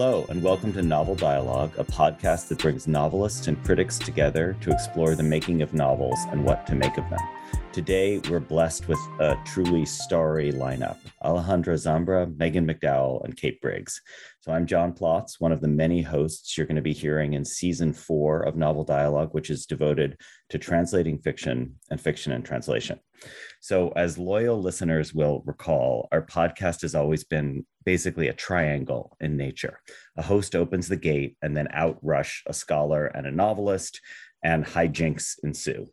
Hello, and welcome to Novel Dialogue, a podcast that brings novelists and critics together to explore the making of novels and what to make of them. Today, we're blessed with a truly starry lineup Alejandro Zambra, Megan McDowell, and Kate Briggs. So, I'm John Plotz, one of the many hosts you're going to be hearing in season four of Novel Dialogue, which is devoted to translating fiction and fiction and translation. So, as loyal listeners will recall, our podcast has always been basically a triangle in nature. A host opens the gate, and then out rush a scholar and a novelist, and hijinks ensue.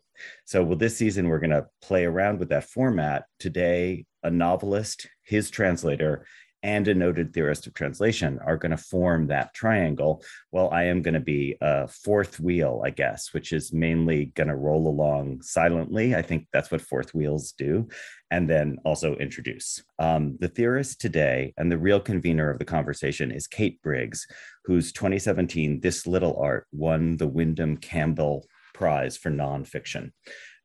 So, well, this season, we're going to play around with that format. Today, a novelist, his translator, and a noted theorist of translation are going to form that triangle. Well, I am going to be a fourth wheel, I guess, which is mainly going to roll along silently. I think that's what fourth wheels do. And then also introduce. Um, the theorist today and the real convener of the conversation is Kate Briggs, whose 2017 This Little Art won the Windham Campbell Prize for Nonfiction.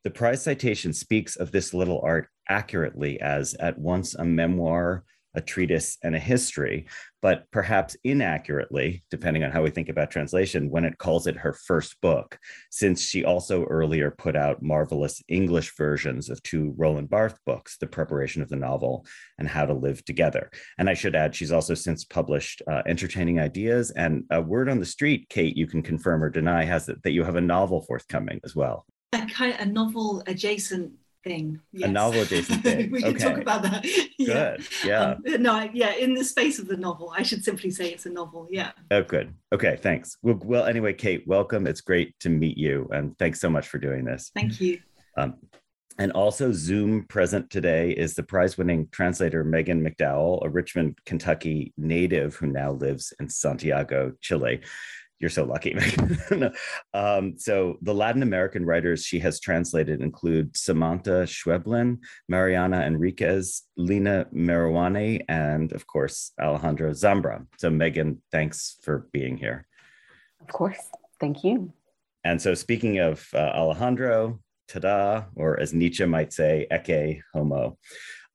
The prize citation speaks of this little art accurately as at once a memoir, a treatise and a history, but perhaps inaccurately, depending on how we think about translation, when it calls it her first book, since she also earlier put out marvelous English versions of two Roland Barthes books, The Preparation of the Novel and How to Live Together. And I should add, she's also since published uh, Entertaining Ideas and a word on the street, Kate, you can confirm or deny, has that, that you have a novel forthcoming as well. A kind of a novel adjacent thing. Yes. A novel adjacent thing. we can okay. talk about that. Good. Yeah. Um, no, yeah, in the space of the novel, I should simply say it's a novel. Yeah. Oh, good. Okay, thanks. Well, well, anyway, Kate, welcome. It's great to meet you, and thanks so much for doing this. Thank you. Um, and also, Zoom present today is the prize winning translator Megan McDowell, a Richmond, Kentucky native who now lives in Santiago, Chile you're so lucky. um, so the Latin American writers she has translated include Samantha Schweblin, Mariana Enriquez, Lina Meruane, and of course Alejandro Zambra. So Megan, thanks for being here. Of course, thank you. And so speaking of uh, Alejandro, tada, or as Nietzsche might say, ecce homo.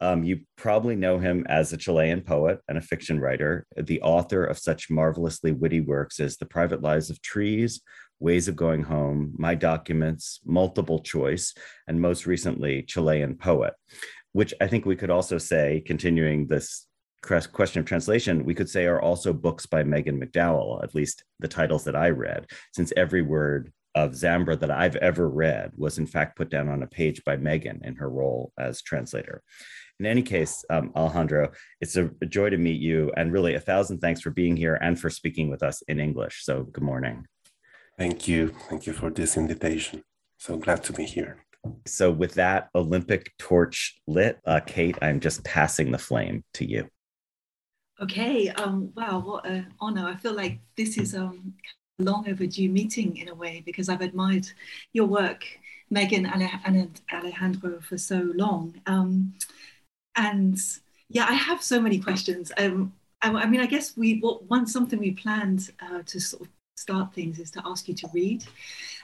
Um, you probably know him as a Chilean poet and a fiction writer, the author of such marvelously witty works as The Private Lives of Trees, Ways of Going Home, My Documents, Multiple Choice, and most recently, Chilean Poet, which I think we could also say, continuing this question of translation, we could say are also books by Megan McDowell, at least the titles that I read, since every word of Zambra that I've ever read was in fact put down on a page by Megan in her role as translator. In any case, um, Alejandro, it's a, a joy to meet you, and really a thousand thanks for being here and for speaking with us in English. So, good morning. Thank you. Thank you for this invitation. So glad to be here. So, with that Olympic torch lit, uh, Kate, I'm just passing the flame to you. Okay. Um, wow, what an honor. I feel like this is um, a long overdue meeting in a way because I've admired your work, Megan and Alejandro, for so long. Um, and yeah, I have so many questions. Um, I, I, mean, I guess we what one something we planned uh, to sort of start things is to ask you to read,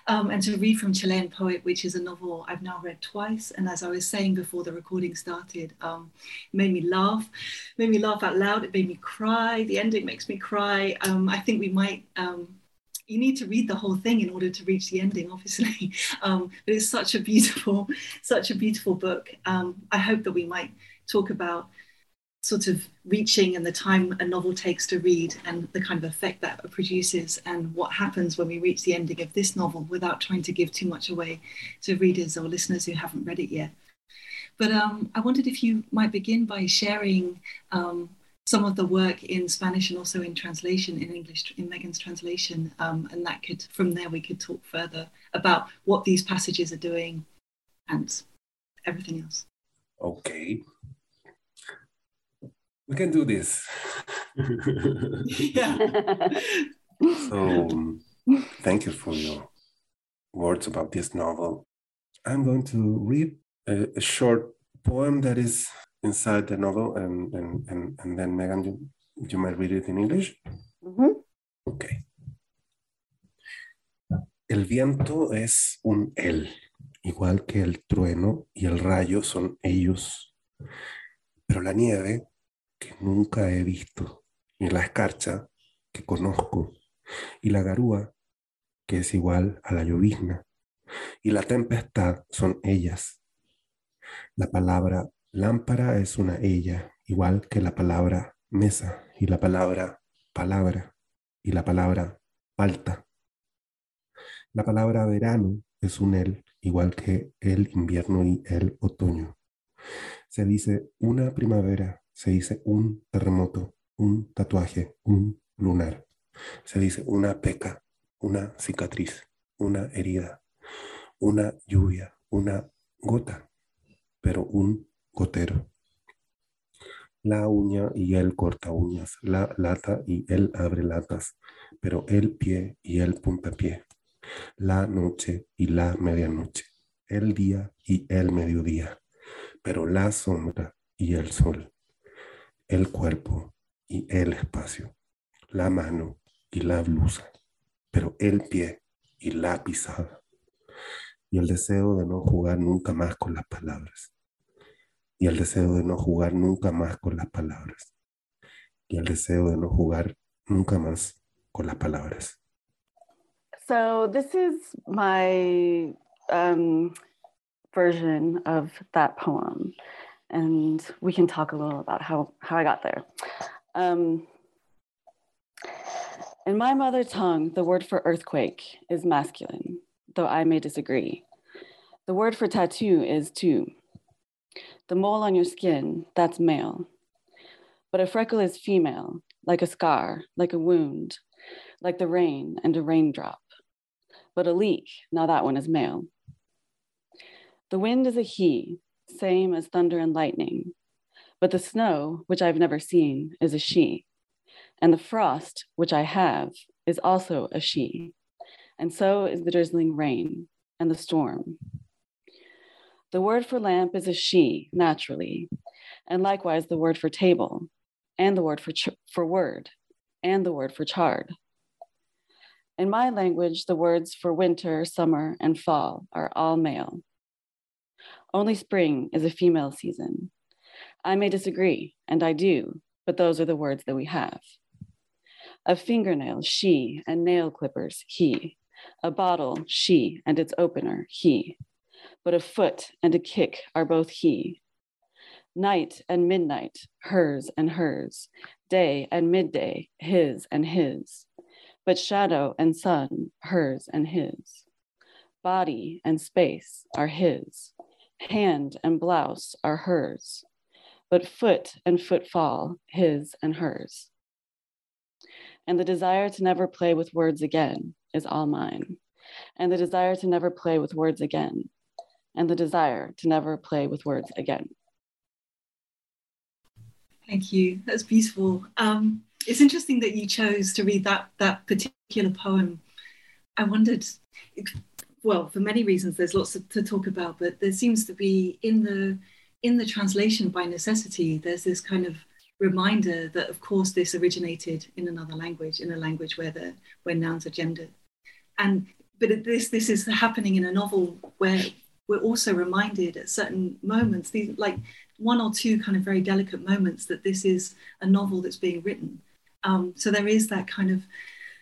um, and to read from Chilean Poet, which is a novel I've now read twice. And as I was saying before the recording started, um, made me laugh, made me laugh out loud. It made me cry. The ending makes me cry. Um, I think we might um, you need to read the whole thing in order to reach the ending, obviously. Um, but it's such a beautiful, such a beautiful book. Um, I hope that we might talk about sort of reaching and the time a novel takes to read and the kind of effect that it produces and what happens when we reach the ending of this novel without trying to give too much away to readers or listeners who haven't read it yet. But um, I wondered if you might begin by sharing um, some of the work in Spanish and also in translation in English in Megan's translation, um, and that could from there we could talk further about what these passages are doing and everything else. Okay. We can do this. yeah. So, thank you for your words about this novel. I'm going to read a, a short poem that is inside the novel, and, and, and, and then Megan, you, you might read it in English. Okay. El viento es un él, igual que el trueno y el rayo son ellos. Pero la nieve, que nunca he visto, y la escarcha, que conozco, y la garúa, que es igual a la llovizna, y la tempestad son ellas. La palabra lámpara es una ella, igual que la palabra mesa, y la palabra palabra, y la palabra alta. La palabra verano es un él, igual que el invierno y el otoño. Se dice una primavera, se dice un terremoto, un tatuaje, un lunar. Se dice una peca, una cicatriz, una herida, una lluvia, una gota, pero un gotero. La uña y el corta uñas, la lata y él abre latas, pero el pie y el puntapié, la noche y la medianoche, el día y el mediodía, pero la sombra y el sol, el cuerpo y el espacio, la mano y la blusa, pero el pie y la pisada, y el deseo de no jugar nunca más con las palabras, y el deseo de no jugar nunca más con las palabras, y el deseo de no jugar nunca más con las palabras. So this is my um, version of that poem, and we can talk a little about how how I got there. Um, in my mother tongue, the word for earthquake is masculine, though I may disagree. The word for tattoo is too. The mole on your skin, that's male. But a freckle is female, like a scar, like a wound, like the rain and a raindrop. But a leak, now that one is male. The wind is a he, same as thunder and lightning. But the snow, which I've never seen, is a she. And the frost, which I have, is also a she. And so is the drizzling rain and the storm. The word for lamp is a she, naturally, and likewise the word for table, and the word for, ch- for word, and the word for charred. In my language, the words for winter, summer, and fall are all male. Only spring is a female season. I may disagree, and I do, but those are the words that we have. A fingernail, she, and nail clippers, he. A bottle, she, and its opener, he. But a foot and a kick are both he. Night and midnight, hers and hers. Day and midday, his and his. But shadow and sun, hers and his. Body and space are his. Hand and blouse are hers. But foot and footfall, his and hers. And the desire to never play with words again is all mine. And the desire to never play with words again. And the desire to never play with words again. Thank you. That's beautiful. Um, it's interesting that you chose to read that that particular poem. I wondered, well, for many reasons, there's lots to talk about, but there seems to be in the in the translation by necessity, there's this kind of reminder that, of course, this originated in another language, in a language where the where nouns are gendered, and but this this is happening in a novel where we're also reminded at certain moments, these like one or two kind of very delicate moments, that this is a novel that's being written. Um, so there is that kind of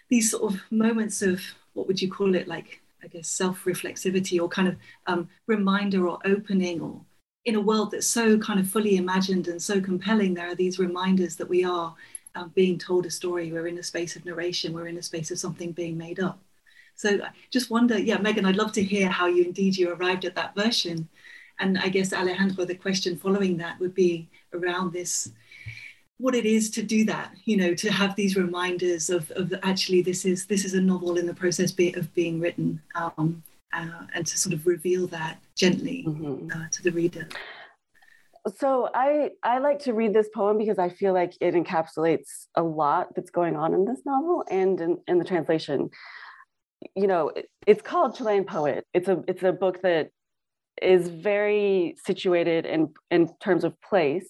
these sort of moments of what would you call it, like I guess self-reflexivity or kind of um, reminder or opening or in a world that's so kind of fully imagined and so compelling, there are these reminders that we are uh, being told a story. We're in a space of narration. We're in a space of something being made up. So I just wonder, yeah, Megan, I'd love to hear how you indeed you arrived at that version. And I guess Alejandro, the question following that would be around this, what it is to do that, you know, to have these reminders of, of actually this is this is a novel in the process of being written, um, uh, and to sort of reveal that gently Mhm. uh, to the reader. so I I like to read this poem because I feel like it encapsulates a lot that's going on in this novel and in, in the translation. You know, it, it's called Chilean Poet. It's a it's a book that is very situated in in terms of place,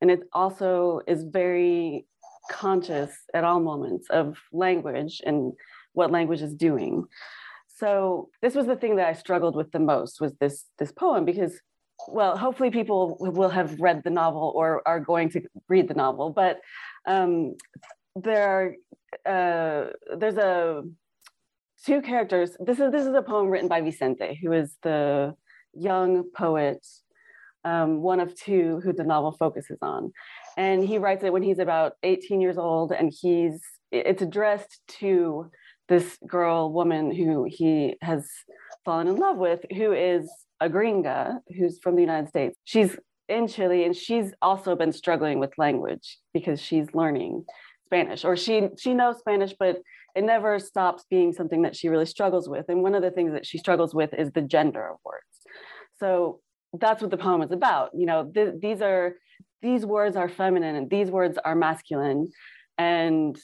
and it also is very conscious at all moments of language and what language is doing. So this was the thing that I struggled with the most was this this poem because well, hopefully people will have read the novel or are going to read the novel, but um, there are, uh, there's a two characters. This is this is a poem written by Vicente, who is the young poet, um, one of two who the novel focuses on, and he writes it when he's about 18 years old, and he's it's addressed to this girl woman who he has fallen in love with, who is a gringa who's from the United States. She's in Chile and she's also been struggling with language because she's learning Spanish or she she knows Spanish but it never stops being something that she really struggles with and one of the things that she struggles with is the gender of words. So that's what the poem is about. You know, th- these are these words are feminine and these words are masculine and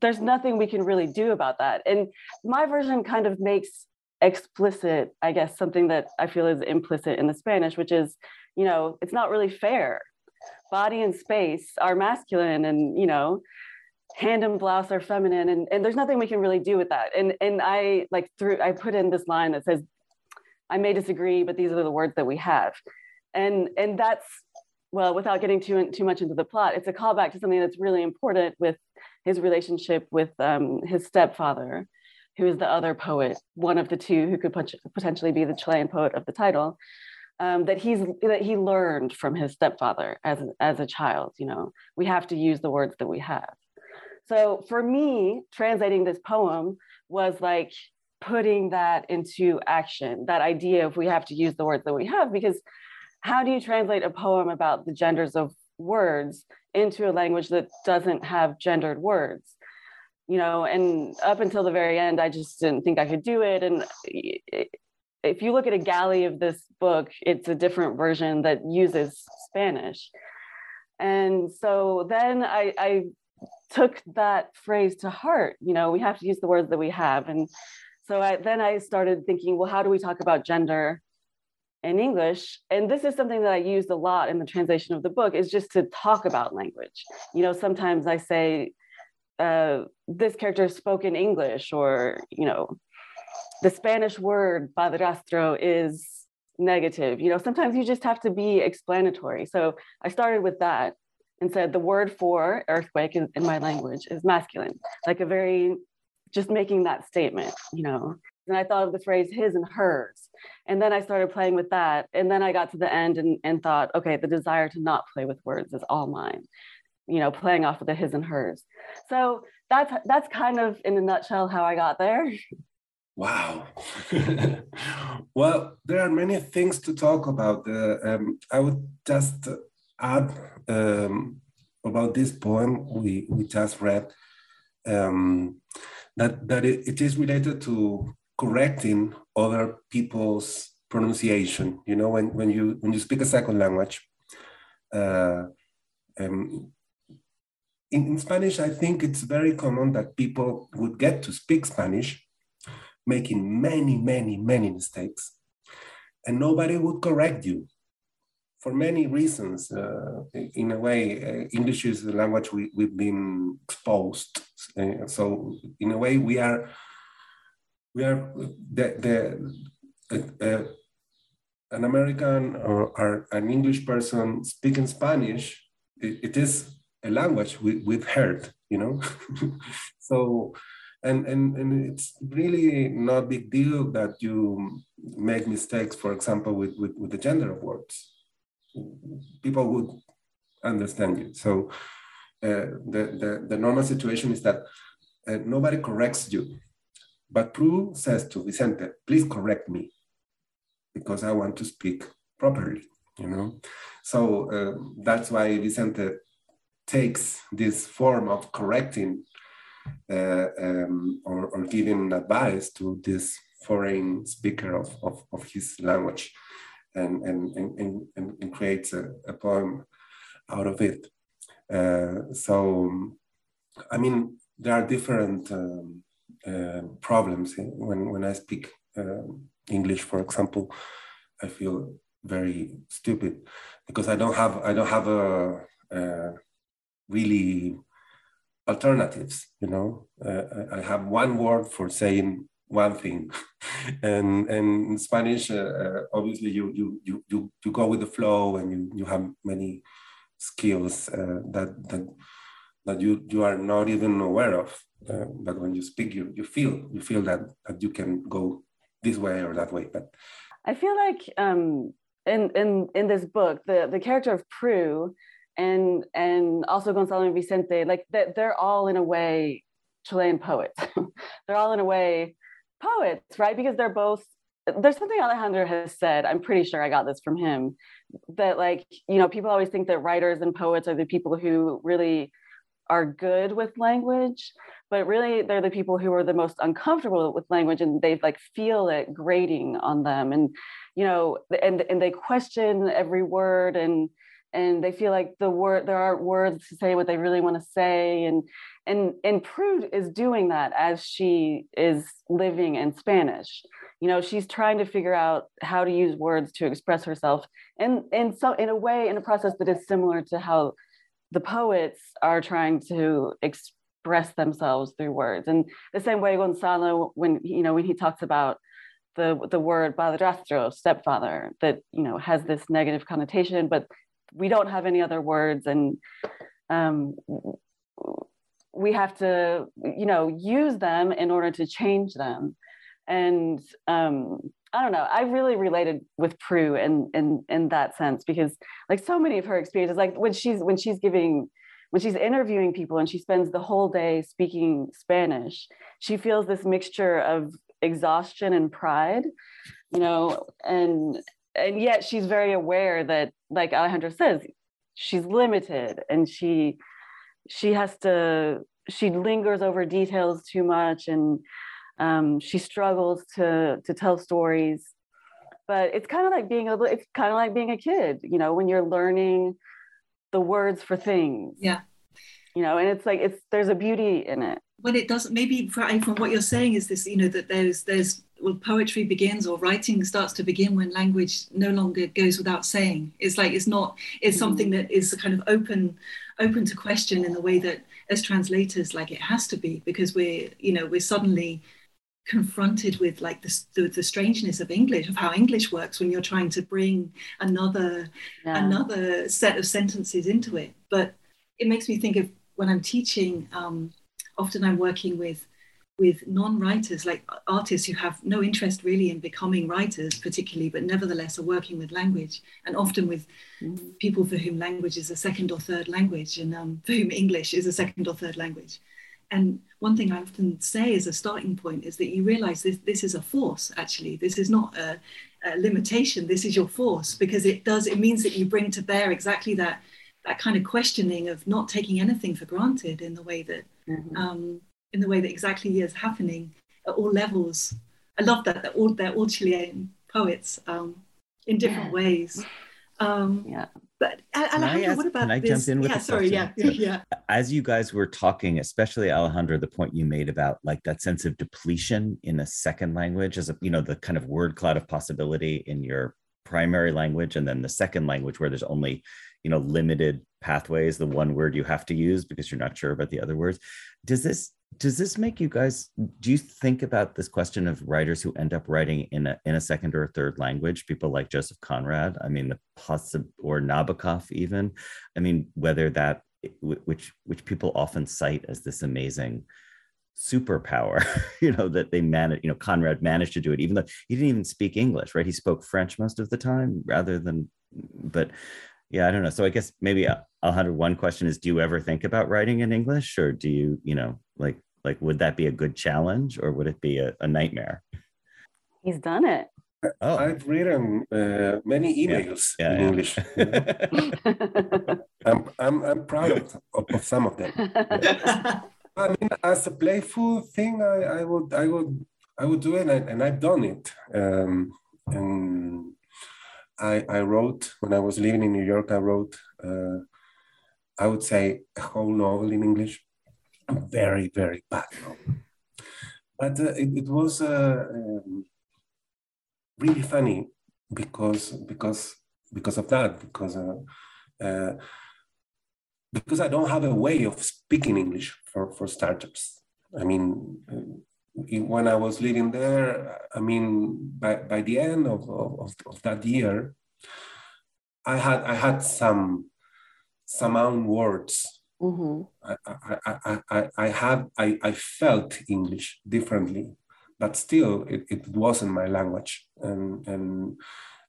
there's nothing we can really do about that. And my version kind of makes explicit, I guess, something that I feel is implicit in the Spanish, which is, you know, it's not really fair. Body and space are masculine and, you know, hand and blouse are feminine and, and there's nothing we can really do with that. And and I like through I put in this line that says, I may disagree, but these are the words that we have. And and that's well, without getting too too much into the plot, it's a callback to something that's really important with his relationship with um, his stepfather, who is the other poet, one of the two who could potentially be the Chilean poet of the title, um, that he's that he learned from his stepfather as as a child. You know, we have to use the words that we have. So for me, translating this poem was like putting that into action. That idea of we have to use the words that we have because how do you translate a poem about the genders of words into a language that doesn't have gendered words? you know, and up until the very end, I just didn't think I could do it. And if you look at a galley of this book, it's a different version that uses Spanish. And so then I, I took that phrase to heart. You know, we have to use the words that we have. And so I, then I started thinking, well, how do we talk about gender in English? And this is something that I used a lot in the translation of the book is just to talk about language. You know, sometimes I say, uh, this character spoke in English, or you know, the Spanish word padrastro is negative. You know, sometimes you just have to be explanatory. So I started with that and said the word for earthquake in, in my language is masculine, like a very just making that statement, you know. And I thought of the phrase his and hers. And then I started playing with that. And then I got to the end and, and thought, okay, the desire to not play with words is all mine you know, playing off of the his and hers. So that's that's kind of in a nutshell how I got there. Wow. well, there are many things to talk about. Uh, um, I would just add um, about this poem we, we just read um, that, that it, it is related to correcting other people's pronunciation. You know, when, when, you, when you speak a second language, uh, um, in, in Spanish, I think it's very common that people would get to speak Spanish, making many, many, many mistakes, and nobody would correct you for many reasons. Uh, in a way, uh, English is the language we, we've been exposed. Uh, so, in a way, we are we are the the uh, an American or, or, an English person speaking Spanish. it, it is a language we, we've heard, you know? so, and, and, and it's really not a big deal that you make mistakes, for example, with, with, with the gender of words. People would understand you. So uh, the, the, the normal situation is that uh, nobody corrects you. But Pru says to Vicente, please correct me because I want to speak properly, you know? So uh, that's why Vicente takes this form of correcting uh, um, or, or, giving advice to this foreign speaker of, of, of his language. And, and, and, and, and creates a, a poem out of it. Uh, so, I mean, there are different um, uh, problems when, when I speak uh, English, for example. I feel very stupid because I don't have I don't have a, a really alternatives. You know, uh, I have one word for saying one thing, and and in Spanish, uh, uh, obviously you, you you you you go with the flow, and you you have many skills uh, that that that you you are not even aware of. Uh, but when you speak, you you feel you feel that that you can go this way or that way. But I feel like um, in in in this book, the the character of Pru and and also Gonzalo and Vicente, like they, they're all in a way Chilean poets. they're all in a way poets, right? Because they're both. There's something Alejandro has said. I'm pretty sure I got this from him. That like you know people always think that writers and poets are the people who really are good with language but really they're the people who are the most uncomfortable with language and they like feel it grating on them and you know and and they question every word and and they feel like the word there aren't words to say what they really want to say and and and Pru is doing that as she is living in Spanish. You know, she's trying to figure out how to use words to express herself and in so in a way in a process that is similar to how the poets are trying to express themselves through words. And the same way Gonzalo when you know when he talks about the the word padrastro, stepfather, that you know has this negative connotation, but we don't have any other words and um, we have to you know use them in order to change them. And um, i don't know i really related with pru in, in in that sense because like so many of her experiences like when she's when she's giving when she's interviewing people and she spends the whole day speaking spanish she feels this mixture of exhaustion and pride you know and and yet she's very aware that like alejandro says she's limited and she she has to she lingers over details too much and um, she struggles to to tell stories. But it's kind of like being a it's kind of like being a kid you know when you're learning the words for things. Yeah. You know and it's like it's there's a beauty in it. When it doesn't maybe from what you're saying is this you know that there's there's well poetry begins or writing starts to begin when language no longer goes without saying. It's like it's not it's mm-hmm. something that is kind of open open to question in the way that as translators like it has to be because we're you know we're suddenly confronted with like the, the, the, strangeness of english of how english works when you're trying to bring another yeah. another set of sentences into it but it makes me think of when i'm teaching um, often i'm working with with non-writers like artists who have no interest really in becoming writers particularly but nevertheless are working with language and often with mm-hmm. people for whom language is a second or third language and um, for whom english is a second or third language and one thing i often say as a starting point is that you realize this, this is a force actually this is not a, a limitation this is your force because it does it means that you bring to bear exactly that that kind of questioning of not taking anything for granted in the way that mm-hmm. um, in the way that exactly is happening at all levels. I love that they're all they're all Chilean poets um, in different yeah. ways. Um, yeah. But Alejandro, ask, what about can I this? jump in with yeah, sorry, yeah, yeah. As you guys were talking, especially Alejandro, the point you made about like that sense of depletion in a second language, as a you know the kind of word cloud of possibility in your primary language, and then the second language where there's only you know limited pathways, the one word you have to use because you're not sure about the other words. Does this does this make you guys do you think about this question of writers who end up writing in a in a second or a third language people like joseph conrad i mean the possible or nabokov even? I mean whether that which which people often cite as this amazing superpower you know that they managed you know conrad managed to do it even though he didn't even speak english right? He spoke french most of the time rather than but yeah i don't know so i guess maybe Alejandro, one question is do you ever think about writing in english or do you you know like like would that be a good challenge or would it be a, a nightmare he's done it oh. i've written uh, many emails yeah. Yeah, in yeah. english you know? I'm, I'm, I'm proud of, of some of them i mean as a playful thing i, I would i would i would do it and, and i've done it um, and I, I wrote when I was living in New York. I wrote, uh, I would say, a whole novel in English. A very, very bad novel. But uh, it, it, was uh, um, really funny because because because of that because uh, uh, because I don't have a way of speaking English for for startups. I mean, when I was living there, I mean, by, by the end of, of, of that year, I had I had some some own words. Mm-hmm. I, I, I, I, I had I, I felt English differently, but still it, it wasn't my language, and and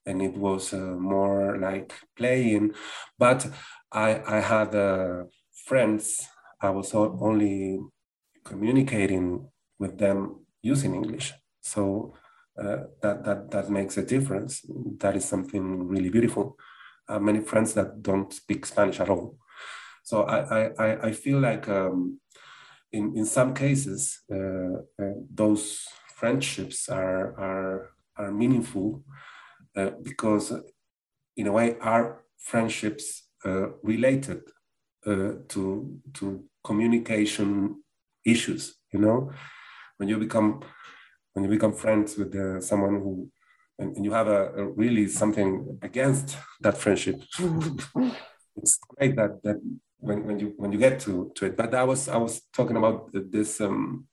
and it was uh, more like playing. But I I had uh, friends. I was only communicating with them using English. So uh, that, that, that makes a difference. That is something really beautiful. Uh, many friends that don't speak Spanish at all. So I, I, I feel like um, in, in some cases, uh, uh those friendships are, are, are meaningful uh, because in a way our friendships related to, to communication issues, you know? When you become when you become friends with uh, someone who and, and you have a, a, really something against that friendship it's great that that when, when you when you get to, to it. But i was i was talking about this um,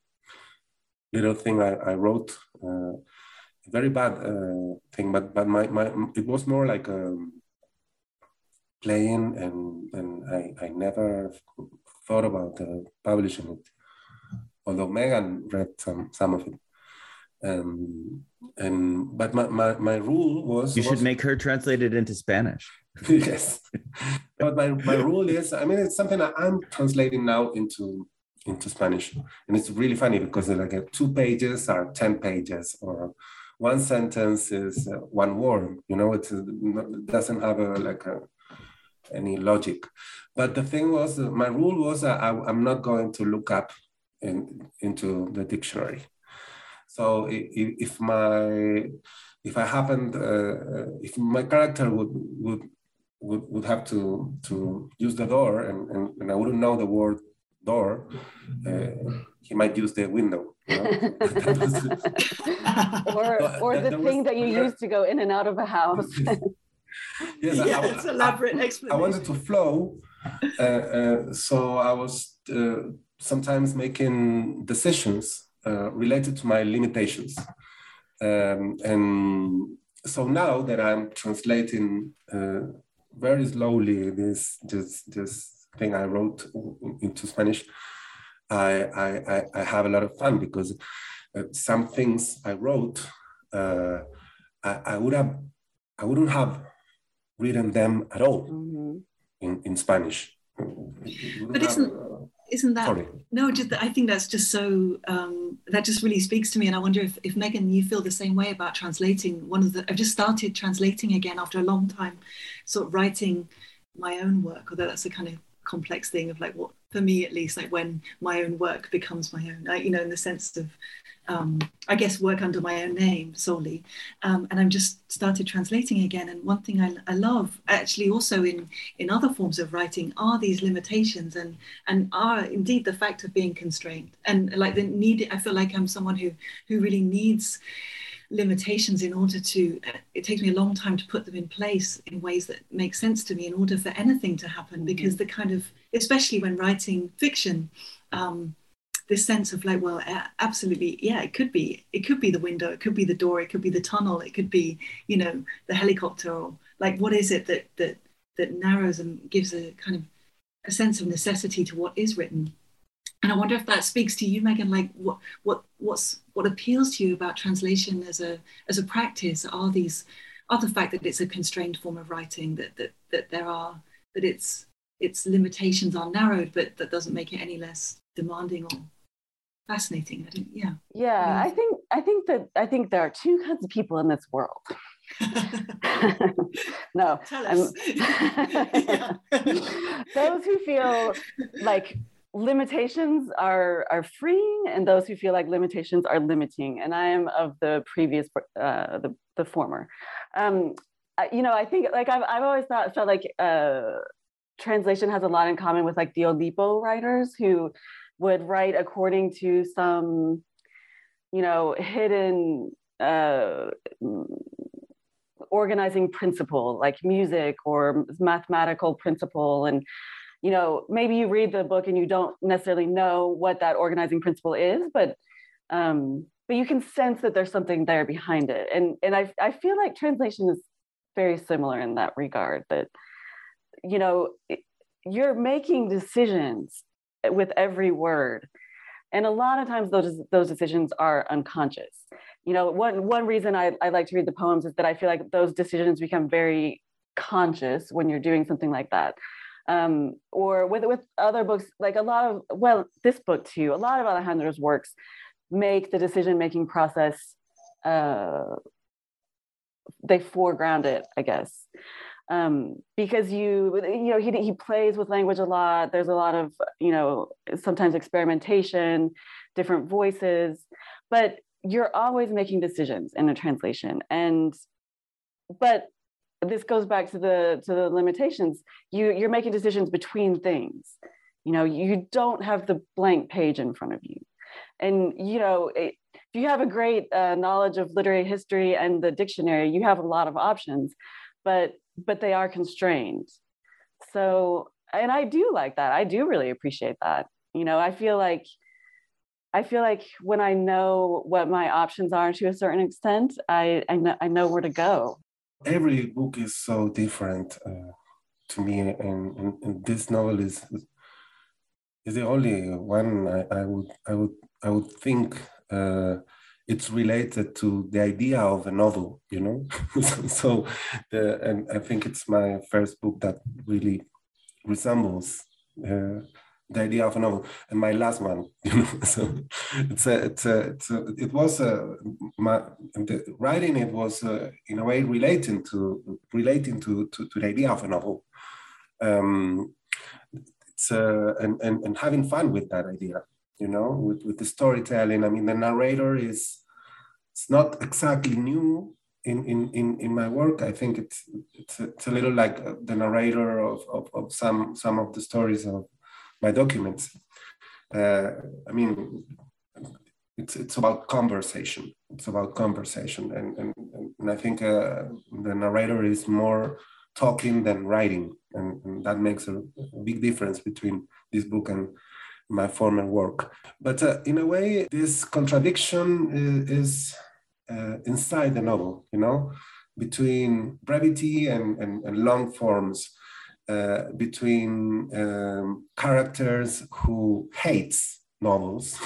little thing i, I wrote uh, very bad uh, thing but but my, my it was more like um, playing and and i i never thought about uh, publishing it although Megan read some some of it. Um, and but my, my, my rule was you should was, make her translate it into Spanish. yes, but my, my rule is I mean it's something that I'm translating now into into Spanish, and it's really funny because like uh, two pages are ten pages, or one sentence is uh, one word. You know, it doesn't have a like a any logic. But the thing was, uh, my rule was uh, I, I'm not going to look up in, into the dictionary. So if, if my if I happened uh, if my character would would would, would have to to use the door and, and, and I wouldn't know the word door, uh, he might use the window. You know? or or the thing that you use to go in and out of a house. yes, yeah, I, it's elaborate explanation. I wanted to flow, uh, uh, so I was uh, sometimes making decisions uh, related to my limitations. Um, and so now that I'm translating uh, very slowly this, this, this thing I wrote into Spanish, I, I, I have a lot of fun because uh, some things I wrote, uh, I, I, would have, I wouldn't have written them at all mm-hmm. in, in Spanish. But isn't isn't that Sorry. no just i think that's just so um, that just really speaks to me and i wonder if, if megan you feel the same way about translating one of the i've just started translating again after a long time sort of writing my own work although that's a kind of complex thing of like what for me at least like when my own work becomes my own you know in the sense of um, I guess, work under my own name solely. Um, and I'm just started translating again. And one thing I, I, love, actually, also in in other forms of writing, are these limitations and and are indeed the fact of being constrained and like the need. I feel like I'm someone who who really needs limitations in order to it takes me a long time to put them in place in ways that make sense to me in order for anything to happen mm-hmm. because the kind of especially when writing fiction um, this sense of like, well, absolutely, yeah, it could be, it could be the window, it could be the door, it could be the tunnel, it could be, you know, the helicopter, or like, what is it that that that narrows and gives a kind of a sense of necessity to what is written? And I wonder if that speaks to you, Megan. Like, what what what's what appeals to you about translation as a as a practice are these are the fact that it's a constrained form of writing, that that that there are that its its limitations are narrowed, but that doesn't make it any less demanding or fascinating. I yeah. Yeah, I think I think that I think there are two kinds of people in this world. no, those who feel like limitations are are freeing, and those who feel like limitations are limiting. And I am of the previous, uh, the the former. Um, you know, I think like I've I've always thought felt like uh, translation has a lot in common with like the Oulipo writers who would write according to some, you know, hidden uh, organizing principle like music or mathematical principle. And you know maybe you read the book and you don't necessarily know what that organizing principle is but um but you can sense that there's something there behind it. And and i i feel like translation is very similar in that regard that you know you're making decisions with every word. And a lot of times those those decisions are unconscious. You know one one reason I, I like to read the poems is that i feel like those decisions become very conscious when you're doing something like that. Um, or with with other books like a lot of well this book too a lot of alejandro's works make the decision making process uh, they foreground it i guess um, because you you know he, he plays with language a lot. There's a lot of you know sometimes experimentation different voices but you're always making decisions in a translation. And but this goes back to the to the limitations. You you're making decisions between things. You know you don't have the blank page in front of you. And you know it, if you have a great uh, knowledge of literary history and the dictionary you have a lot of options. But but they are constrained. So and i do like that. I do really appreciate that. You know i feel like I feel like when I know what my options are to a certain extent, I I know, I know where to go. Every book is so different uh, to me, and, and, and, this novel is is the only one I, I would I would I would think uh, it's related to the idea of a novel, you know. so, the, and I think it's my first book that really resembles. Uh, the idea of a novel and my last one you know so it's a it's a, it's a it was a my writing it was uh, in a way relating to relating to, to, to the idea of a novel um it's uh, and, and and having fun with that idea you know with with the storytelling i mean the narrator is it's not exactly new in, in, in, in my work, I think it's, it's, a, it's a little like the narrator of, of, of some, some of the stories of, my documents. Uh, I mean, it's it's about conversation. It's about conversation, and and, and I think uh, the narrator is more talking than writing, and, and that makes a, a, big difference between this book and my former work. But uh, in a way, this contradiction is, is uh, inside the novel. You know, between brevity and, and, and long forms uh, between um, characters who hates novels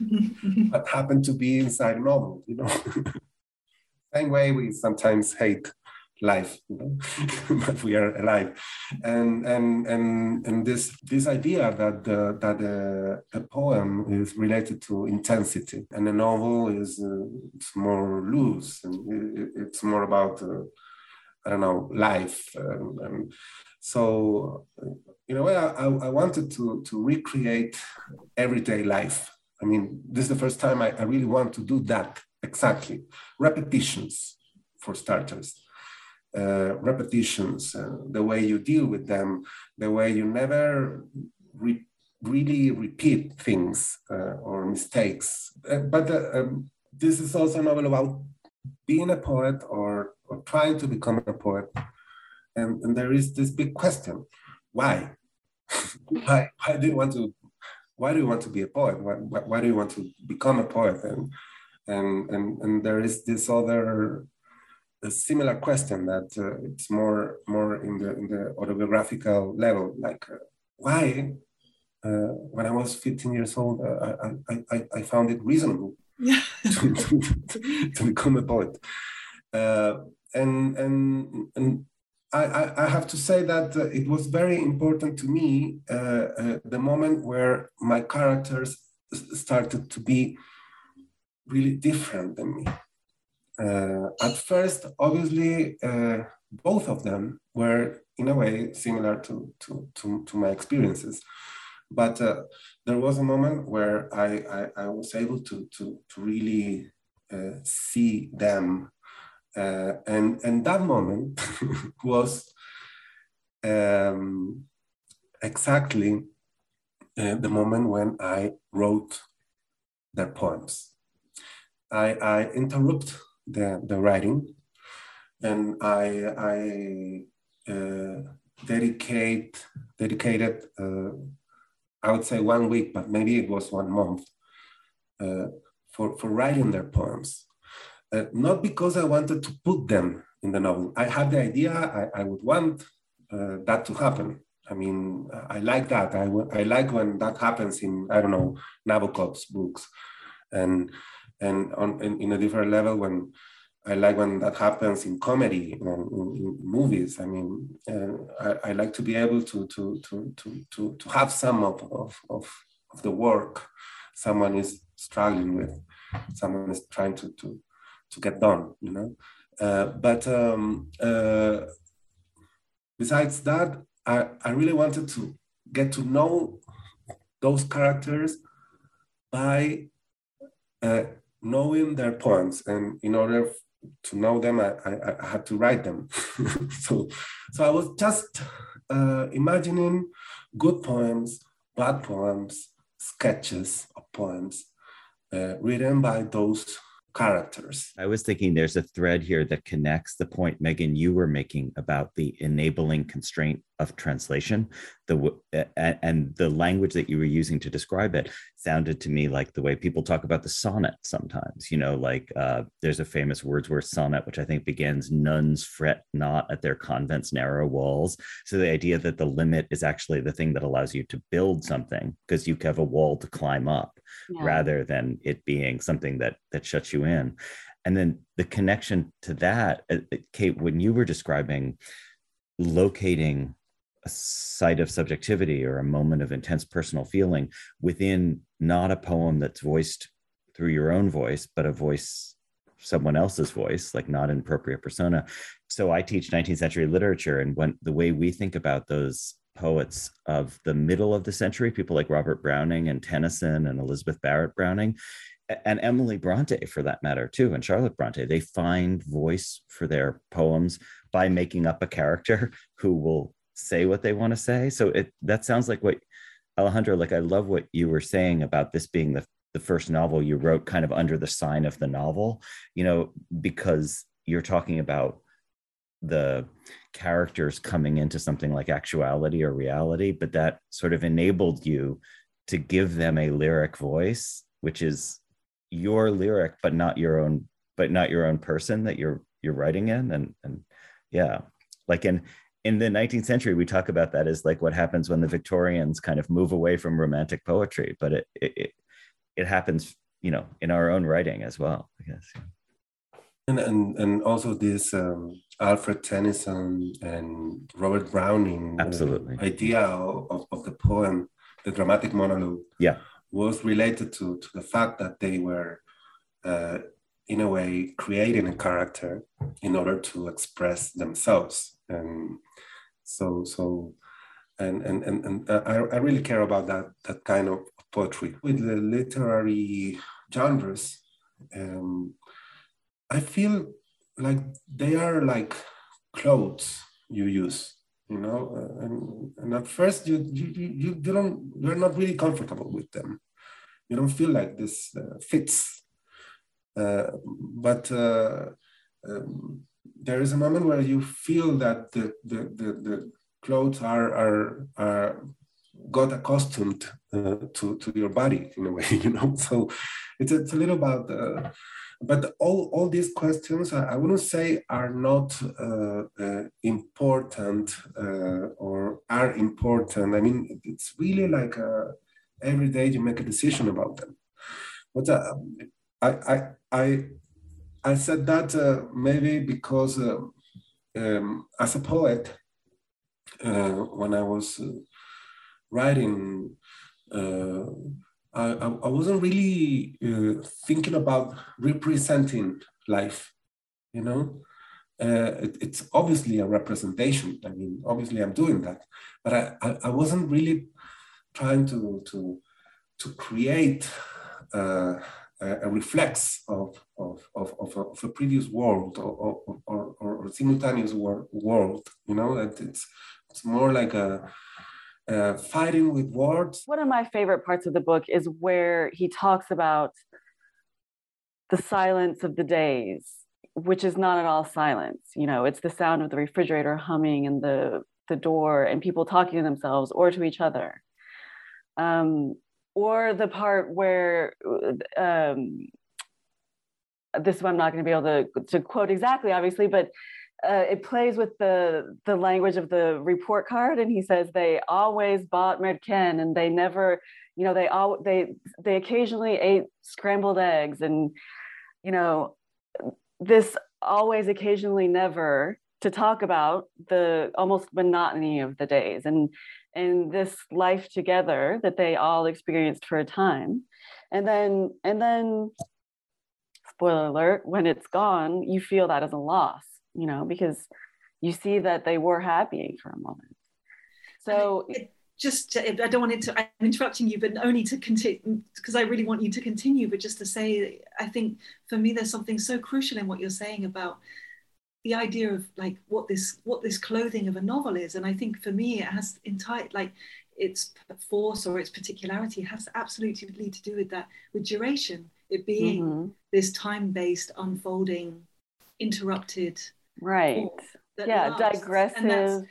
but happen to be inside a novel you know same way we sometimes hate life but we are alive and and and and this this idea that the, that a, a poem is related to intensity and a novel is uh, it's more loose and it, it's more about uh, i don't know life and, and so, in a way, I, I wanted to, to recreate everyday life. I mean, this is the first time I, I really want to do that exactly. Repetitions, for starters. Uh, repetitions, uh, the way you deal with them, the way you never re- really repeat things uh, or mistakes. Uh, but uh, um, this is also a novel about being a poet or, or trying to become a poet. And, and there is this big question why? Why why do you want to why do you want to be a poet? Why, why do you want to become a poet? And and and, and there is this other a similar question that uh, it's more more in the in the autobiographical level like uh, why uh, when I was 15 years old uh, I, I, I found it reasonable yeah. to, to, to, become a poet uh, and and and I, I, have to say that uh, it was very important to me uh, uh, the moment where my characters started to be really different than me. Uh, at first, obviously, uh, both of them were in a way similar to, to, to, to my experiences. But uh, there was a moment where I, I, I was able to, to, to really see them uh, and and that moment was um, exactly uh, the moment when I wrote their poems. I, I interrupt the, the writing and I, I uh, dedicate dedicated uh, I would say one week, but maybe it was one month uh, for, for writing their poems. Uh, not because I wanted to put them in the novel. I had the idea I, I would want uh, that to happen. I mean, I like that. I, I like when that happens in, I don't know, Nabokov's books. And, and on, in, in a different level when I like when that happens in comedy in, in movies. I mean, uh, I, I, like to be able to to to to to, to have some of, of, of, of the work someone is struggling with, someone is trying to to to get done. You know, uh, but um, uh, besides that, I, I really wanted to get to know those characters by uh, knowing their poems and in order to know them, I, I, I had to write them. so, so I was just uh, imagining good poems, bad poems, sketches of poems uh, written by those characters. I was thinking there's a thread here that connects the point, Megan, you were making about the enabling constraint of translation. The and the language that you were using to describe it sounded to me like the way people talk about the sonnet sometimes. You know, like uh, there's a famous Wordsworth sonnet which I think begins "Nuns fret not at their convent's narrow walls." So the idea that the limit is actually the thing that allows you to build something because you have a wall to climb up, yeah. rather than it being something that that shuts you in. And then the connection to that, uh, Kate, when you were describing locating a site of subjectivity or a moment of intense personal feeling within not a poem that's voiced through your own voice, but a voice, someone else's voice, like not in propria persona. So I teach 19th century literature, and when the way we think about those poets of the middle of the century, people like Robert Browning and Tennyson and Elizabeth Barrett Browning, and Emily Bronte for that matter too, and Charlotte Bronte, they find voice for their poems by making up a character who will say what they want to say. So it that sounds like what Alejandro, like I love what you were saying about this being the the first novel you wrote kind of under the sign of the novel, you know, because you're talking about the characters coming into something like actuality or reality, but that sort of enabled you to give them a lyric voice, which is your lyric, but not your own, but not your own person that you're you're writing in. And and yeah, like in in the 19th century, we talk about that as like what happens when the Victorians kind of move away from romantic poetry, but it it, it happens, you know, in our own writing as well, I guess. And and, and also this um, Alfred Tennyson and Robert Browning uh, absolutely uh, idea of, of the poem, the dramatic monologue, yeah, was related to to the fact that they were. Uh, in a way, creating a character in order to express themselves, and so so and and and, and I, I really care about that that kind of poetry. With the literary genres um, i feel like they are like clothes you use you know? Uh, and, and at first you, you you you don't you're not really comfortable with them. You don't feel like this uh, fits. Uh, but uh, um, there is a moment where you feel that the, the, the, the clothes are, are, are got accustomed uh, to, to your body in a way, you know? So it's, it's a little about, uh, but all, all these questions, I, I wouldn't say are not uh, uh important uh, or are important. I mean, it's really like uh, every day you make a decision about them. But I, I, I, I said that uh, maybe because uh, um, as a poet, uh, when I was uh, writing, uh, I, I, wasn't really uh, thinking about representing life, you know? It, it's obviously a representation. I mean, obviously I'm doing that, but I, I, I wasn't really trying to, to, to create a reflex of, of, of, of, a, of a previous world or, or, or, or simultaneous wor- world. You know, that it's, it's more like a, fighting with words. One of my favorite parts of the book is where he talks about the silence of the days, which is not at all silence. You know, it's the sound of the refrigerator humming and the the door and people talking to themselves or to each other. Um, or the part where um, this one I'm not going to be able to, to quote exactly, obviously, but uh, it plays with the the language of the report card, and he says they always bought Merken, and they never, you know, they all they they occasionally ate scrambled eggs, and you know, this always, occasionally, never to talk about the almost monotony of the days and and this life together that they all experienced for a time. And then and then spoiler alert when it's gone you feel that as a loss you know because you see that they were happy for a moment. So it, just to, i don't want to i'm interrupting you but only to continue because i really want you to continue but just to say i think for me there's something so crucial in what you're saying about the idea of like what this what this clothing of a novel is. And i think for me it has entire like its force or its particularity has absolutely to do with that with duration it being mm-hmm. this time-based unfolding interrupted right yeah lasts. digressive and that's,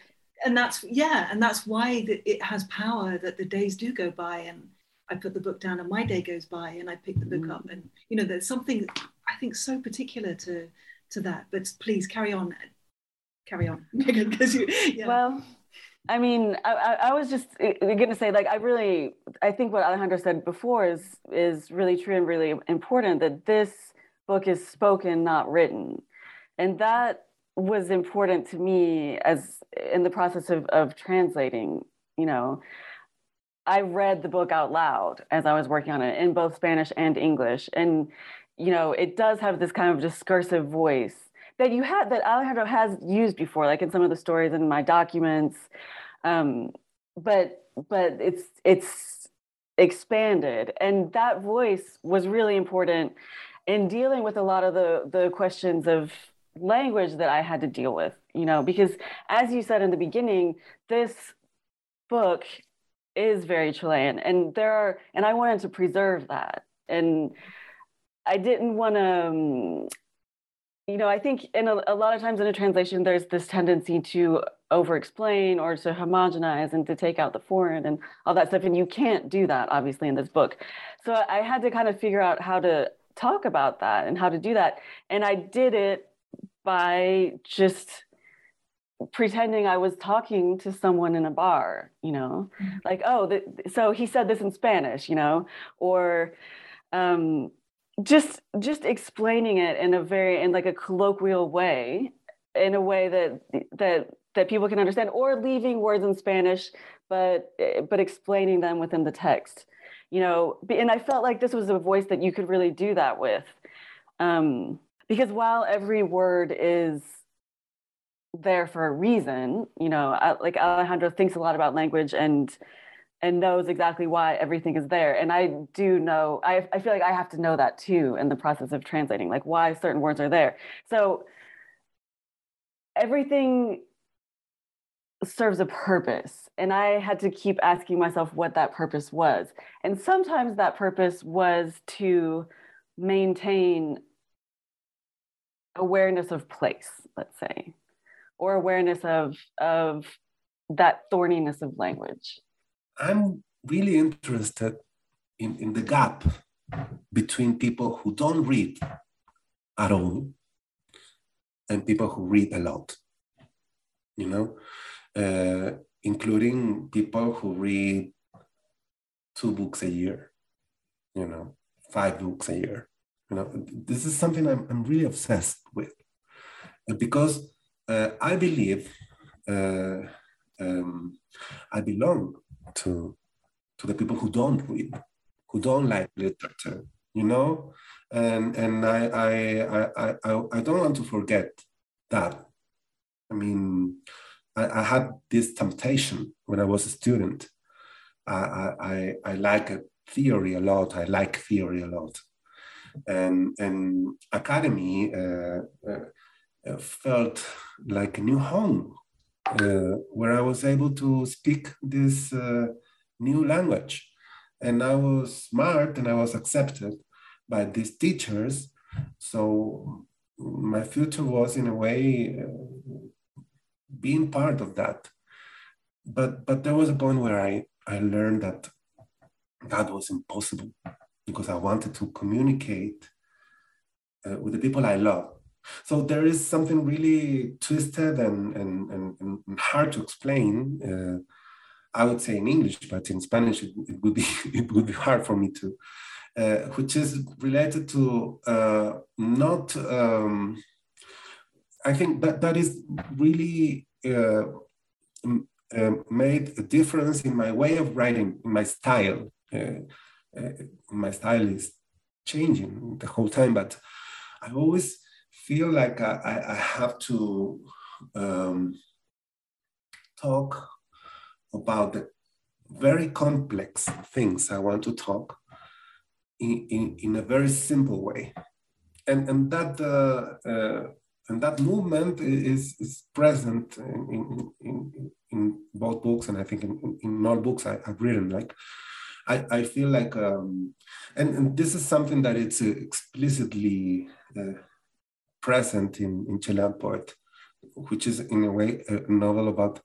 and that's, yeah and that's why it has power that the days do go by and i put the book down and my day goes by and i pick the book mm-hmm. up and you know there's something i think so particular to to that. But please carry on, carry on, because you. Yeah. Well, I mean, I, I was just uh, going to say, like, I really, I think what Alejandro said before is is really true and really important. That this book is spoken, not written, and that was important to me as in the process of of translating. You know, I read the book out loud as I was working on it in both Spanish and English, and you know, it does have this kind of discursive voice that you had that Alejandro has used before, like in some of the stories in my documents. Um, but but it's it's expanded, and that voice was really important in dealing with a lot of the the questions of language that I had to deal with. You know, because as you said in the beginning, this book is very Chilean, and there are, and I wanted to preserve that and I didn't want to, um, you know, I think in a, a, lot of times in a translation, there's this tendency to over explain or to homogenize and to take out the foreign and all that stuff. And you can't do that, obviously, in this book. So I had to kind of figure out how to talk about that and how to do that. And I did it by just pretending I was talking to someone in a bar, you know, mm-hmm. like, oh, the, so he said this in Spanish, you know, or, um, just just explaining it in a very in like a colloquial way in a way that that that people can understand or leaving words in spanish but but explaining them within the text you know? And i felt like this was a voice that you could really do that with um, because while every word is there for a reason you know like alejandro thinks a lot about language and and knows exactly why everything is there. And I do know, I, I feel like I have to know that too in the process of translating, like why certain words are there. So everything serves a purpose. And I had to keep asking myself what that purpose was. And sometimes that purpose was to maintain awareness of place, let's say, or awareness of, of that thorniness of language. I'm really interested in, in the gap between people who don't read at all and people who read a lot, you know, uh, including people who read two books a year, you know, five books a year. You know, this is something I'm, I'm really obsessed with because uh, I believe uh, um, I belong to to the people who don't read, who don't like literature, you know, and and I I I I, I don't want to forget that. I mean, I, I had this temptation when I was a student. I I I like theory a lot. I like theory a lot, and, and academy uh, uh, felt like a new home uh, where I was able to speak this uh, new language. And I was smart and I was accepted by these teachers. So my future was, in a way, uh, being part of that. But, but there was a point where I, I learned that that was impossible because I wanted to communicate uh, with the people I love. So there is something really twisted and, and, and, and hard to explain. Uh, I would say in English, but in Spanish it, it would be it would be hard for me to, uh, which is related to uh, not. Um, I think that that is really uh, um, made a difference in my way of writing, in my style. Uh, uh, my style is changing the whole time, but I always feel like I, I have to um, talk about the very complex things I want to talk in, in, in a very simple way. And, and that uh, uh, and that movement is, is present in, in, in, both books and I think in, in all books I, have written. Like I, I feel like, um, and, and this is something that it's explicitly uh, present in, in Chilean Poet, which is in a way a novel about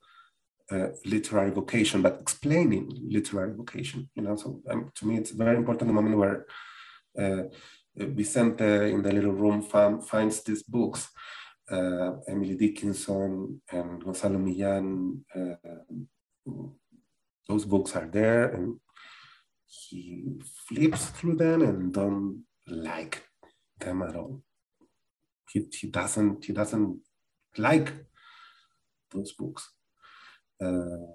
uh, literary vocation, but explaining literary vocation. You know, so um, to me, it's very important moment where uh, Vicente in the little room finds these books, uh, Emily Dickinson and Gonzalo Millán. Uh, those books are there, and he flips through them and don't like them at all. He, he doesn't he doesn't like those books. Uh,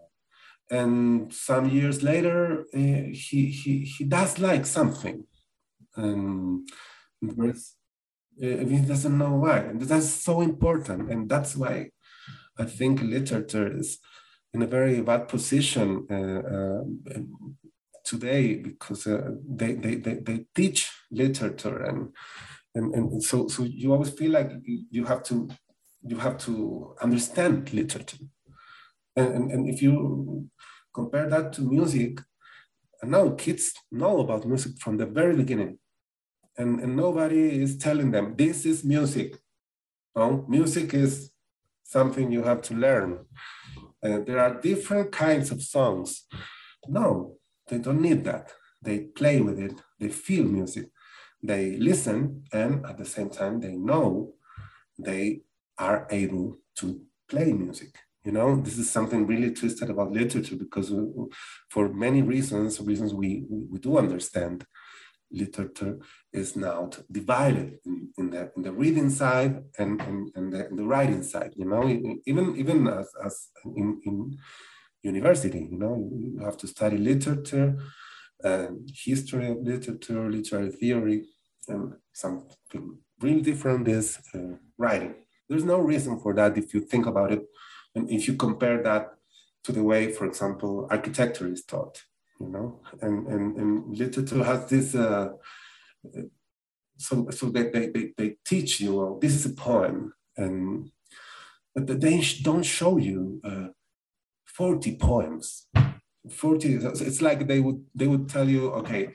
and some years later, uh, he, he, he does like something. And uh, he doesn't know why. And that's so important. And that's why I think literature is in a very bad position uh, uh, today because uh, they, they, they, they, teach literature and, and, and so, so you always feel like you have to you have to understand literature and, and, and if you compare that to music, now kids know about music from the very beginning. And, and nobody is telling them, this is music. No, music is something you have to learn. And there are different kinds of songs. No, they don't need that. They play with it, they feel music, they listen, and at the same time, they know they are able to play music. You know, this is something really twisted about literature because uh, for many reasons, reasons we, we do understand, literature is now divided in, in, the, in the reading side and, and, and, the, the writing side, you know, even, even as, as in, in university, you know, you have to study literature, uh, history of literature, literary theory, and something really different is uh, writing. There's no reason for that if you think about it and if you compare that to the way, for example, architecture is taught, you know, and, and, and literature has this, uh, so, so they, they, they, they teach you, well, this is a poem, and but they don't show you uh, 40 poems. 40, it's like they would, they would tell you, okay,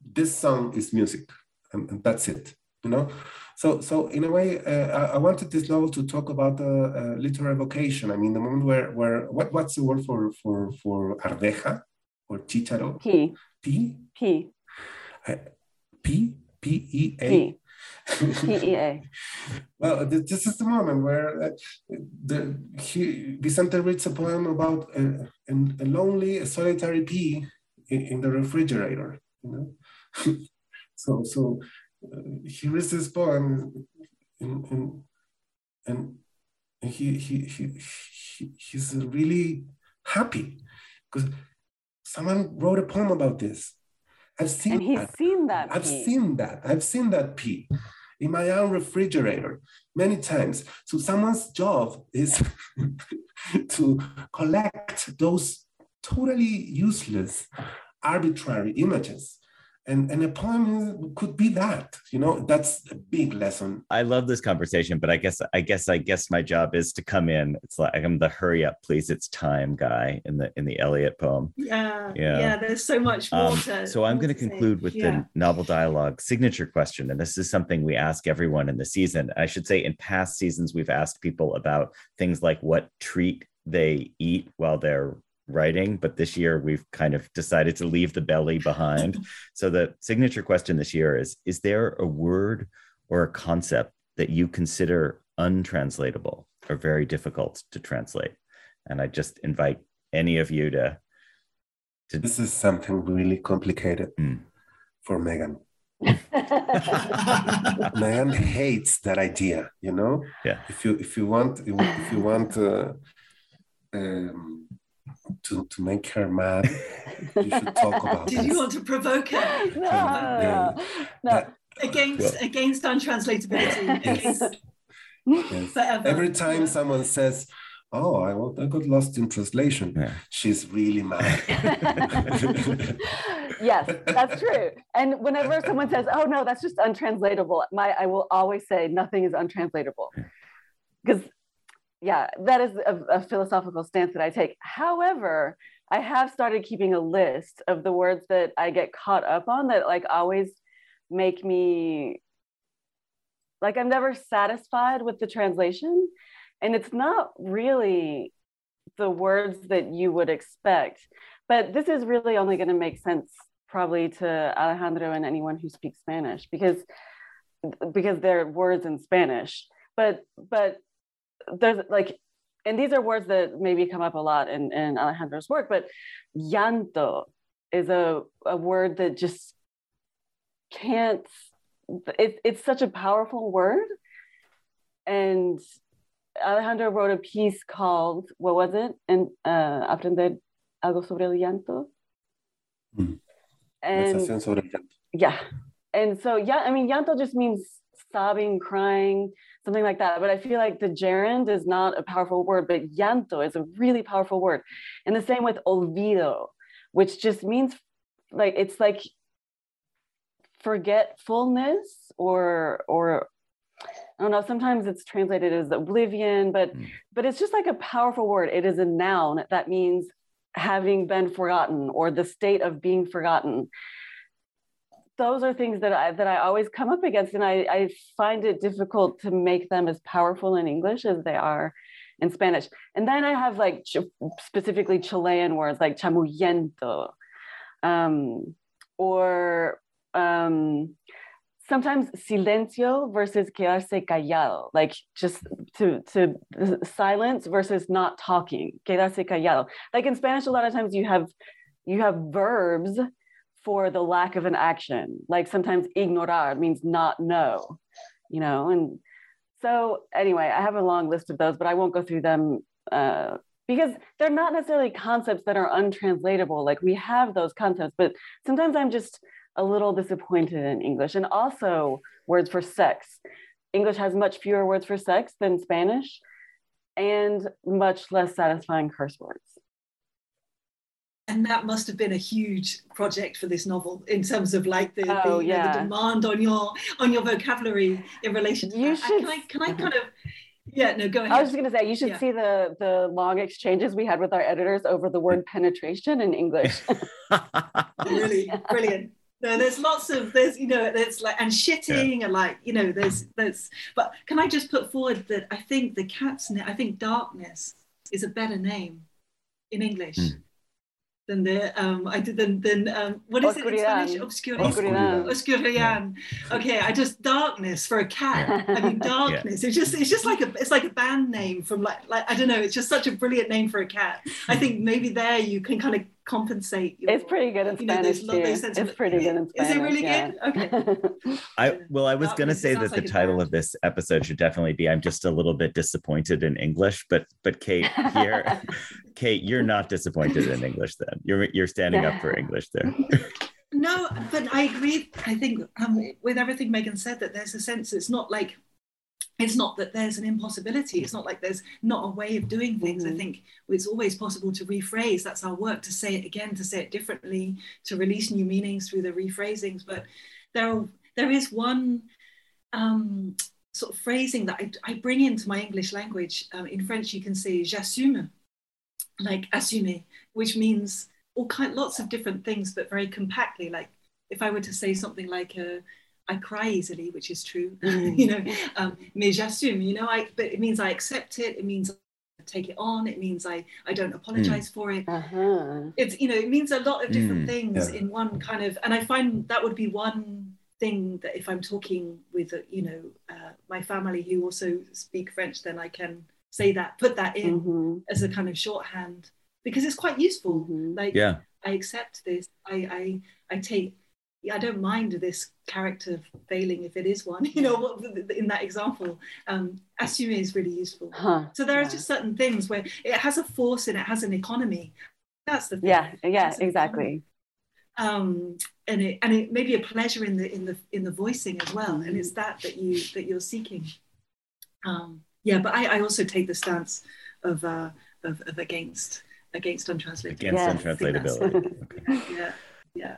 this song is music, and, and that's it, you know? So, so in a way, uh, I wanted this novel to talk about uh, uh, literary vocation. I mean, the moment where, where what, what's the word for for for arveja or chicharo? P. P. P. Uh, P. P. E. A. P. E. A. well, this is the moment where uh, the he, Vicente reads a poem about a, a lonely, a solitary pea in, in the refrigerator. You know, so so uh, he reads this poem and, and, and he, he, he, he, he's really happy because someone wrote a poem about this. I've seen and he's that. seen that. I've seen that. I've seen that pea in my own refrigerator many times. So someone's job is to collect those totally useless, arbitrary images and and a poem could be that you know that's a big lesson. I love this conversation but i guess i guess i guess my job is to come in. It's like i'm the hurry up please. It's time guy in the in the eliot poem. Yeah yeah, yeah there's so much more um, to, so i'm going to conclude with yeah. the novel dialogue signature question and this is something we ask everyone in the season. I should say in past seasons we've asked people about things like what treat they eat while they're writing, but this year we've kind of decided to leave the belly behind. so the signature question this year is Is there a word or a concept that you consider untranslatable or very difficult to translate? And I just invite any of you to. to... This is something really complicated mm. for Megan. Megan hates that idea, you know. Yeah. If you if you want if you want uh, um, to, to make her mad, you should talk about Did you want to provoke her? No, no, no. Against, well, against untranslatability. Against, yes. Every time someone says, oh, I, I got lost in translation. Yeah. She's really mad. yes, that's true. And whenever someone says, oh, no, that's just untranslatable, my I will always say nothing is untranslatable. Because yeah, that is a, a, philosophical stance that I take. However, I have started keeping a list of the words that I get caught up on that like always make me like I'm never satisfied with the translation. And it's not really the words that you would expect. But this is really only going to make sense probably to Alejandro and anyone who speaks Spanish because because they're words in Spanish. But but there's like and these are words that maybe come up a lot in, in Alejandro's work, but llanto is a, a word that just can't, it, it's such a powerful word. And Alejandro wrote a piece called, what was it? And uh, Aprender algo sobre el llanto. Mm. And, sobre el llanto. Yeah. And so, yeah, I mean, llanto just means sobbing, crying, something like that. But I feel like the gerund is not a powerful word, but llanto is a really powerful word. And the same with olvido, which just means like it's like forgetfulness or or I don't know, sometimes it's translated as oblivion, but mm. but it's just like a powerful word. It is a noun that means having been forgotten or the state of being forgotten those are things that I that I always come up against, and I, I find it difficult to make them as powerful in English as they are in Spanish. And then I have like ch- specifically Chilean words like chamullento, um, or um, sometimes silencio versus quedarse callado, like just to to silence versus not talking, quedarse callado. Like in Spanish, a lot of times you have you have verbs for the lack of an action. Like sometimes ignorar means not know, you know. And so, anyway, I have a long list of those, but I won't go through them uh, because they're not necessarily concepts that are untranslatable. Like we have those concepts, but sometimes I'm just a little disappointed in English. And also, words for sex. English has much fewer words for sex than Spanish and much less satisfying curse words and that must have been a huge project for this novel in terms of like the, oh, the, yeah. the, demand on your on your vocabulary in relation to you that. Should... Can I, can I kind of yeah no go ahead i was just going to say you should yeah. see the the long exchanges we had with our editors over the word penetration in english really brilliant no, there's lots of there's you know there's like and shitting yeah. and like you know there's there's but can I just put forward that I think the cat's name I think darkness is a better name in English. Mm than the um I did then then um what is Oscuridad. it in Spanish? Obscuridad. Oscuridad. Okay, I just darkness for a cat. I mean darkness. Yeah. It's just it's just like a it's like a band name from like like I don't know, it's just such a brilliant name for a cat. I think maybe there you can kind of compensate. Your, it's pretty good in Spanish know, those, those it's pretty good in Spanish. Is it really yeah. good? Okay. I well, I was going to say that the like title of this episode should definitely be "I'm just a little bit disappointed in English," but but Kate here, Kate, you're not disappointed in English. Then you're you're standing yeah. up for English there. no, but I agree. I think um, with everything Megan said that there's a sense it's not like it's not that there's an impossibility. It's not like there's not a way of doing things. Mm-hmm. I think it's always possible to rephrase. That's our work to say it again, to say it differently, to release new meanings through the rephrasings. But there, are, there is one um, sort of phrasing that I, I, bring into my English language. Um, in French, you can say j'assume, like assumer, which means all kind, lots of different things, but very compactly. Like if I were to say something like a I cry easily, which is true, Mm. you know, um, mais j'assume, you know, I, but it means I accept it. It means I take it on. It means I, I don't apologize for it. Uh-huh. It's, you know, it means a lot of different Mm, things yeah. in one kind of, and I find that would be one thing that if I'm talking with, uh, you know, uh, my family who also speak French, then I can say that, put that in Mhm. as a kind of shorthand because it's quite useful. Mhm. Like, Yeah. I accept this. I, I, I take. I don't mind this character failing if it is one. You know, in that example, um, assume is really useful. Huh. So there are just certain things where it has a force and it has an economy. That's the thing. Yeah, yeah, exactly. um, and it and it may be a pleasure in the in the in the voicing as well, and it's that that you that you're seeking. Um, yeah, but I, I also take the stance of uh, of, of against against untranslatable. Against Yes. untranslatability. Okay. Yeah, yeah.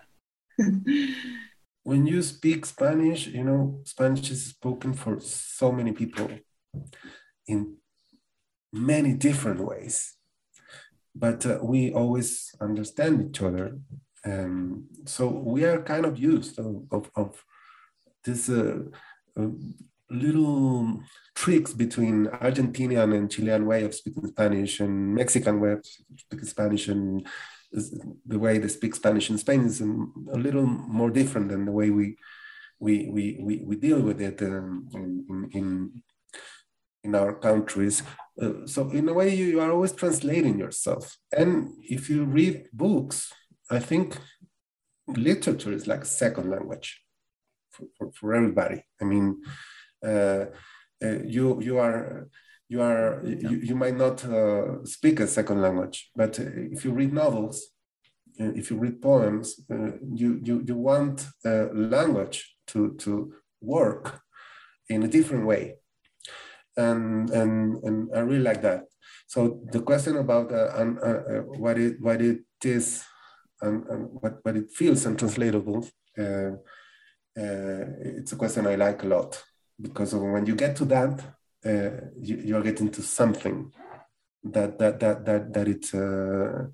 When you speak Spanish, you know, Spanish is spoken for so many people in many different ways, but uh, we always understand each other. Um, so we are kind of used of, of, of this uh, uh, little tricks between Argentinian and Chilean way of speaking Spanish and Mexican way of speaking Spanish and the way they speak Spanish in Spain is a little more different than the way we we we we, we deal with it um, in, in in our countries. Uh, so in a way, you, you are always translating yourself. And if you read books, I think literature is like a second language for, for, for everybody. I mean, uh, uh, you you are you are you, you might not uh, speak a second language, but uh, if you read novels, uh, if you read poems, uh, you you you want uh, language to to work in a different way, and and and I really like that. So the question about uh, uh, what it what it is and, and what what it feels untranslatable, uh, uh, it's a question I like a lot because when you get to that, uh, you, you're getting to something that that that that that it's uh,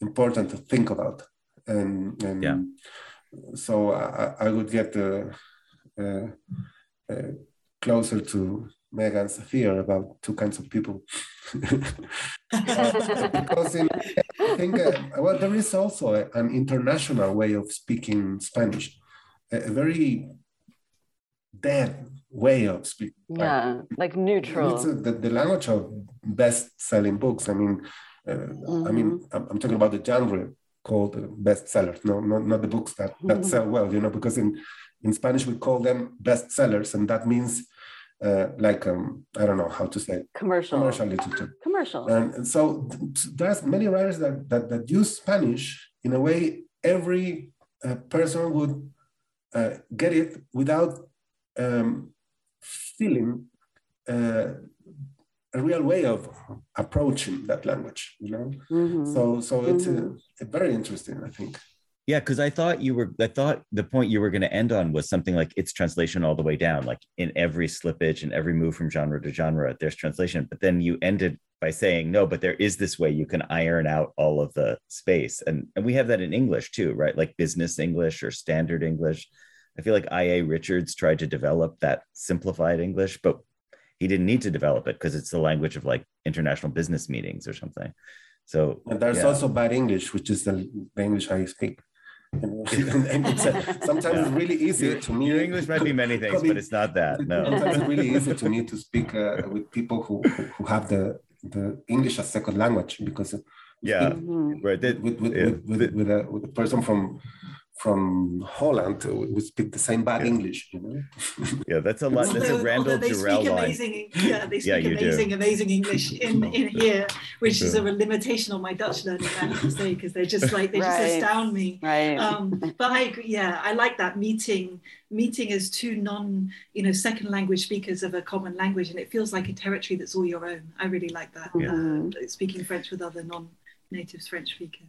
important to think about, and and Yeah. so I, I would get uh, uh, uh, closer to Megan's fear about two kinds of people. Because in, I think, uh, well, there is also a- an international way of speaking Spanish, a, a very dead way of speaking. Yeah, like neutral. It's uh, the, the language of best-selling books. I mean, uh, I mean, I'm, I'm talking about the genre called bestsellers, no, not, not the books that, that sell well, you know, because in, in Spanish we call them bestsellers, and that means uh, like, um, I don't know how to say, commercial. commercial literature. Commercial. And, and so th- there's many writers that, that, that use Spanish in a way every uh, person would uh, get it without um, feeling uh, a real way of approaching that language, you know? Mhm. So, so it's uh Mhm. very interesting, I think. Yeah, because I thought you were, I thought the point you were going to end on was something like it's translation all the way down, like in every slippage and every move from genre to genre, there's translation. But then you ended by saying, no, but there is this way you can iron out all of the space. And, and we have that in English too, right? Like business English or standard English. I feel like I.A. Richards tried to develop that simplified English, but he didn't need to develop it because it's the language of like international business meetings or something. So And there's yeah. also bad English, which is the, the English I speak. And, and it's, uh, sometimes it's really easy your, to me. your English might be many things, but it's not that. No. Sometimes it's really easy to me to speak uh, with people who, who have the, the English as second language because Yeah. Mhm. Right. that- with with, yeah, with, with, with, a, with a person from from Holland who speak the same bad yeah. English, you know. yeah, that's a lot. That's a Randall they Jarrell speak amazing, Yeah, they speak yeah, amazing, do. amazing English in, in here, which is a limitation on my Dutch learning, I have to say, because they're just like they right. just astound me. Right. Um, but I agree. Yeah, I like that meeting meeting as two non, you know, second language speakers of a common language, and it feels like a territory that's all your own. I really like that. Yeah. Uh, speaking French with other non-natives French speakers.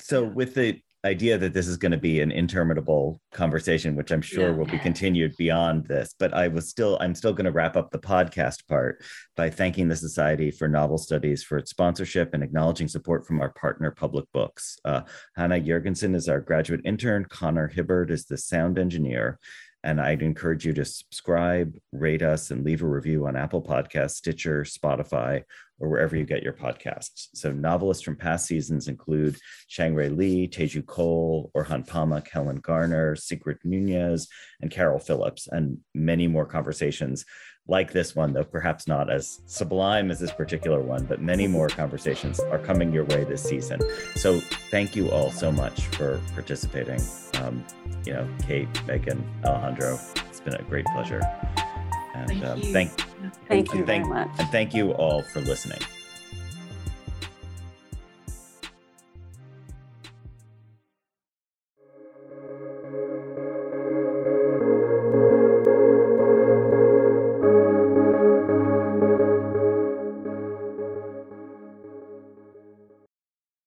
So, with the idea that this is going to be an interminable conversation which i'm sure yeah. will be continued beyond this but i was still i'm still going to wrap up the podcast part by thanking the society for novel studies for its sponsorship and acknowledging support from our partner public books. Uh, hannah jurgensen is our graduate intern. Connor hibbard is the sound engineer and I'd encourage you to subscribe, rate us, and leave a review on Apple Podcasts, Stitcher, Spotify, or wherever you get your podcasts. So novelists from past seasons include Chang-rae Lee, Teju Cole, Orhan Pamuk, Helen Garner, Sigrid Nunez, and Caryl Phillips, and many more conversations like this one, though perhaps not as sublime as this particular one, but many more conversations are coming your way this season. So thank you all so much for participating. Um, you know, Kate, Megan, Alejandro, it's been a great pleasure. And thank um, thank, thank you thank, very much. And thank you all for listening.